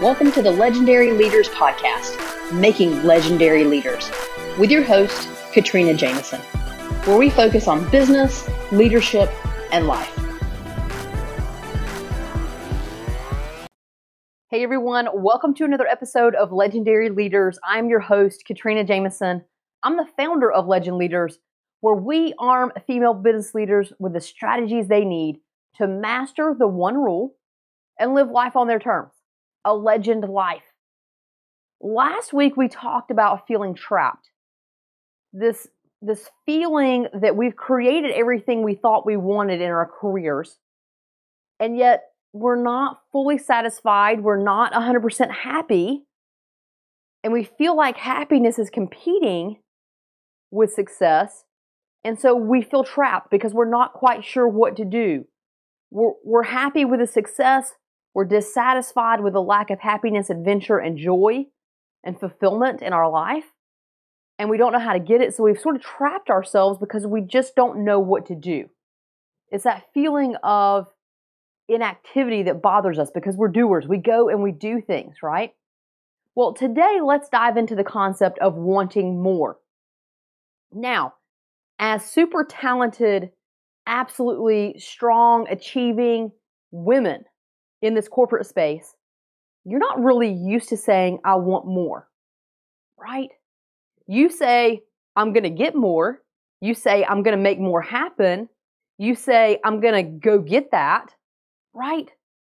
Welcome to the Legendary Leaders Podcast, Making Legendary Leaders, with your host, Katrina Jameson, where we focus on business, leadership, and life. Hey everyone, welcome to another episode of Legendary Leaders. I'm your host, Katrina Jameson. I'm the founder of Legend Leaders, where we arm female business leaders with the strategies they need to master the one rule and live life on their terms a legend life. Last week we talked about feeling trapped. This this feeling that we've created everything we thought we wanted in our careers. And yet we're not fully satisfied, we're not 100% happy. And we feel like happiness is competing with success. And so we feel trapped because we're not quite sure what to do. We're, we're happy with the success, we're dissatisfied with the lack of happiness, adventure, and joy and fulfillment in our life. And we don't know how to get it. So we've sort of trapped ourselves because we just don't know what to do. It's that feeling of inactivity that bothers us because we're doers. We go and we do things, right? Well, today let's dive into the concept of wanting more. Now, as super talented, absolutely strong, achieving women, in this corporate space, you're not really used to saying, I want more, right? You say, I'm going to get more. You say, I'm going to make more happen. You say, I'm going to go get that, right?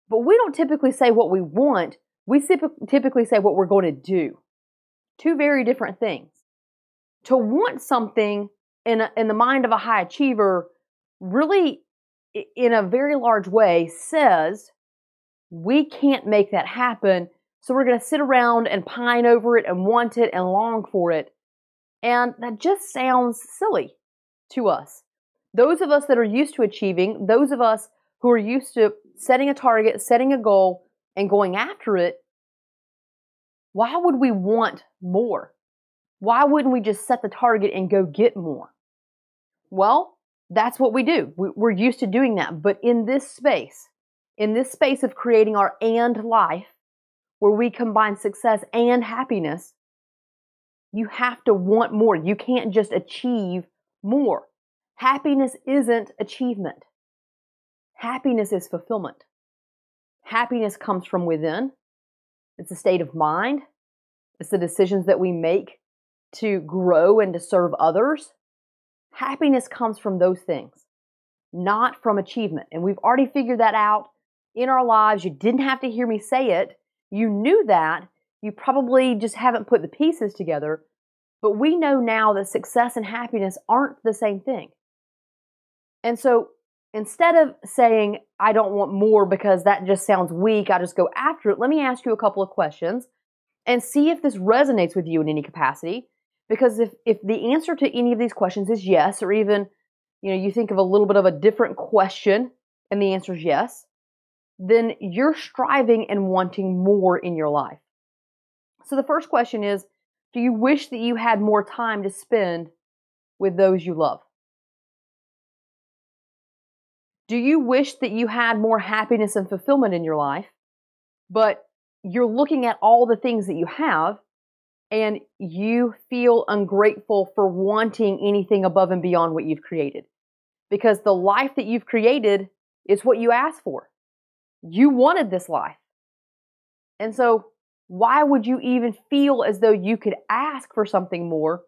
But we don't typically say what we want. We typically say what we're going to do. Two very different things. To want something in, a, in the mind of a high achiever really, in a very large way, says we can't make that happen. So we're going to sit around and pine over it and want it and long for it. And that just sounds silly to us. Those of us that are used to achieving, those of us who are used to setting a target, setting a goal, and going after it, why would we want more? Why wouldn't we just set the target and go get more? Well, that's what we do. We're used to doing that. But in this space, in this space of creating our and life, where we combine success and happiness, you have to want more. You can't just achieve more. Happiness isn't achievement. Happiness is fulfillment. Happiness comes from within. It's a state of mind. It's the decisions that we make to grow and to serve others. Happiness comes from those things, not from achievement. And we've already figured that out in our lives. You didn't have to hear me say it. You knew that. You probably just haven't put the pieces together. But we know now that success and happiness aren't the same thing. And so instead of saying, I don't want more because that just sounds weak, I just go after it, let me ask you a couple of questions and see if this resonates with you in any capacity. Because if, if the answer to any of these questions is yes, or even you know you think of a little bit of a different question and the answer is yes, then you're striving and wanting more in your life. So the first question is Do you wish that you had more time to spend with those you love? Do you wish that you had more happiness and fulfillment in your life, but you're looking at all the things that you have and you feel ungrateful for wanting anything above and beyond what you've created? Because the life that you've created is what you asked for. You wanted this life. And so, why would you even feel as though you could ask for something more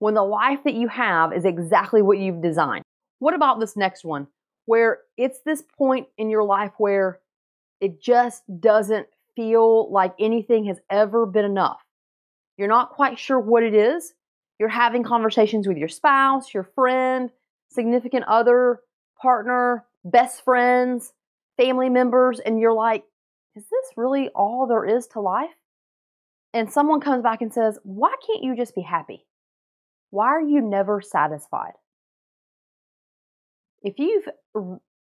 when the life that you have is exactly what you've designed? What about this next one, where it's this point in your life where it just doesn't feel like anything has ever been enough? You're not quite sure what it is. You're having conversations with your spouse, your friend, significant other, partner, best friends, family members and you're like, is this really all there is to life? And someone comes back and says, why can't you just be happy? Why are you never satisfied? If you've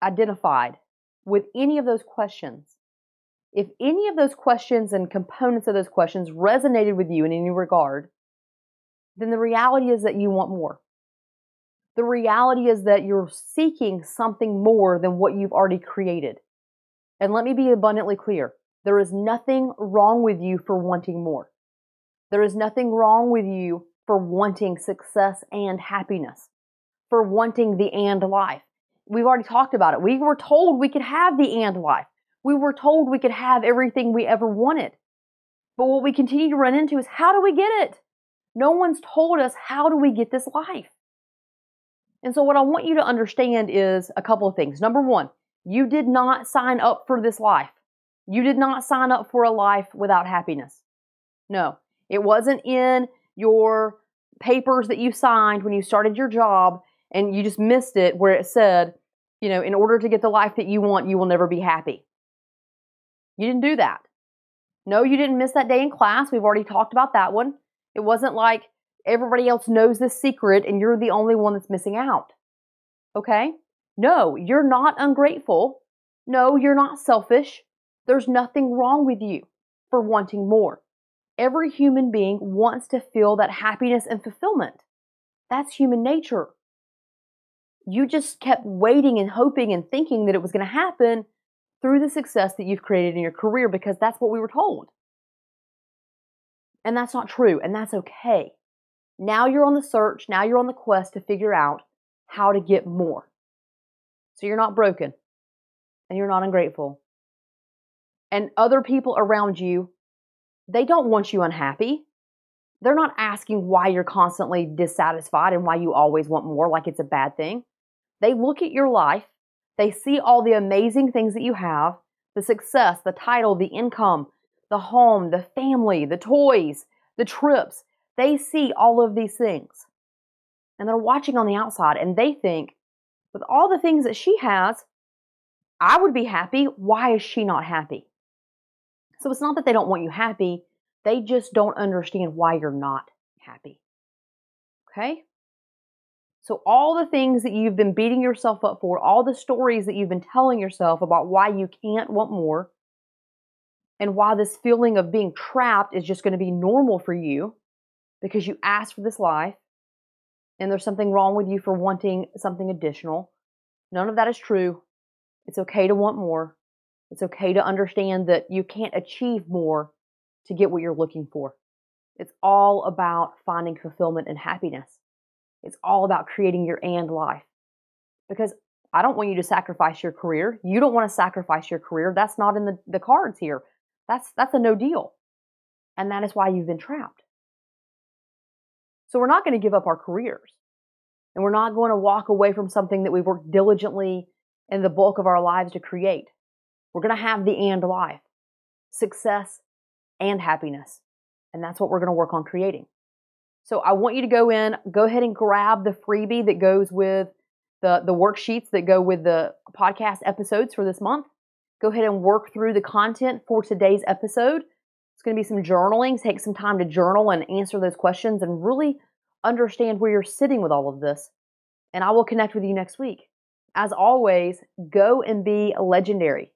identified with any of those questions, if any of those questions and components of those questions resonated with you in any regard, then the reality is that you want more. The reality is that you're seeking something more than what you've already created. And let me be abundantly clear There is nothing wrong with you for wanting more. There is nothing wrong with you for wanting success and happiness, for wanting the and life. We've already talked about it. We were told we could have the and life. We were told we could have everything we ever wanted. But what we continue to run into is how do we get it? No one's told us how do we get this life. And so what I want you to understand is a couple of things. Number one, you did not sign up for this life. You did not sign up for a life without happiness. No, it wasn't in your papers that you signed when you started your job and you just missed it where it said, you know, in order to get the life that you want, you will never be happy. You didn't do that. No, you didn't miss that day in class. We've already talked about that one. It wasn't like everybody else knows this secret and you're the only one that's missing out. Okay? No, you're not ungrateful. No, you're not selfish. There's nothing wrong with you for wanting more. Every human being wants to feel that happiness and fulfillment. That's human nature. You just kept waiting and hoping and thinking that it was going to happen through the success that you've created in your career because that's what we were told. And that's not true, and that's okay. Now you're on the search, now you're on the quest to figure out how to get more. So you're not broken and you're not ungrateful. And other people around you, they don't want you unhappy. They're not asking why you're constantly dissatisfied and why you always want more, like it's a bad thing. They look at your life, they see all the amazing things that you have the success, the title, the income, the home, the family, the toys, the trips. They see all of these things. And they're watching on the outside and they think, with all the things that she has, I would be happy. Why is she not happy? So it's not that they don't want you happy, they just don't understand why you're not happy. Okay? So, all the things that you've been beating yourself up for, all the stories that you've been telling yourself about why you can't want more, and why this feeling of being trapped is just going to be normal for you because you asked for this life and there's something wrong with you for wanting something additional. None of that is true. It's okay to want more. It's okay to understand that you can't achieve more to get what you're looking for. It's all about finding fulfillment and happiness. It's all about creating your and life. Because I don't want you to sacrifice your career. You don't want to sacrifice your career. That's not in the, the cards here. That's that's a no deal. And that is why you've been trapped. So we're not going to give up our careers. And we're not going to walk away from something that we've worked diligently in the bulk of our lives to create. We're going to have the and life, success and happiness. And that's what we're going to work on creating. So I want you to go in, go ahead and grab the freebie that goes with the, the worksheets that go with the podcast episodes for this month go ahead and work through the content for today's episode. It's going to be some journaling. Take some time to journal and answer those questions and really understand where you're sitting with all of this. And I will connect with you next week. As always, go and be legendary.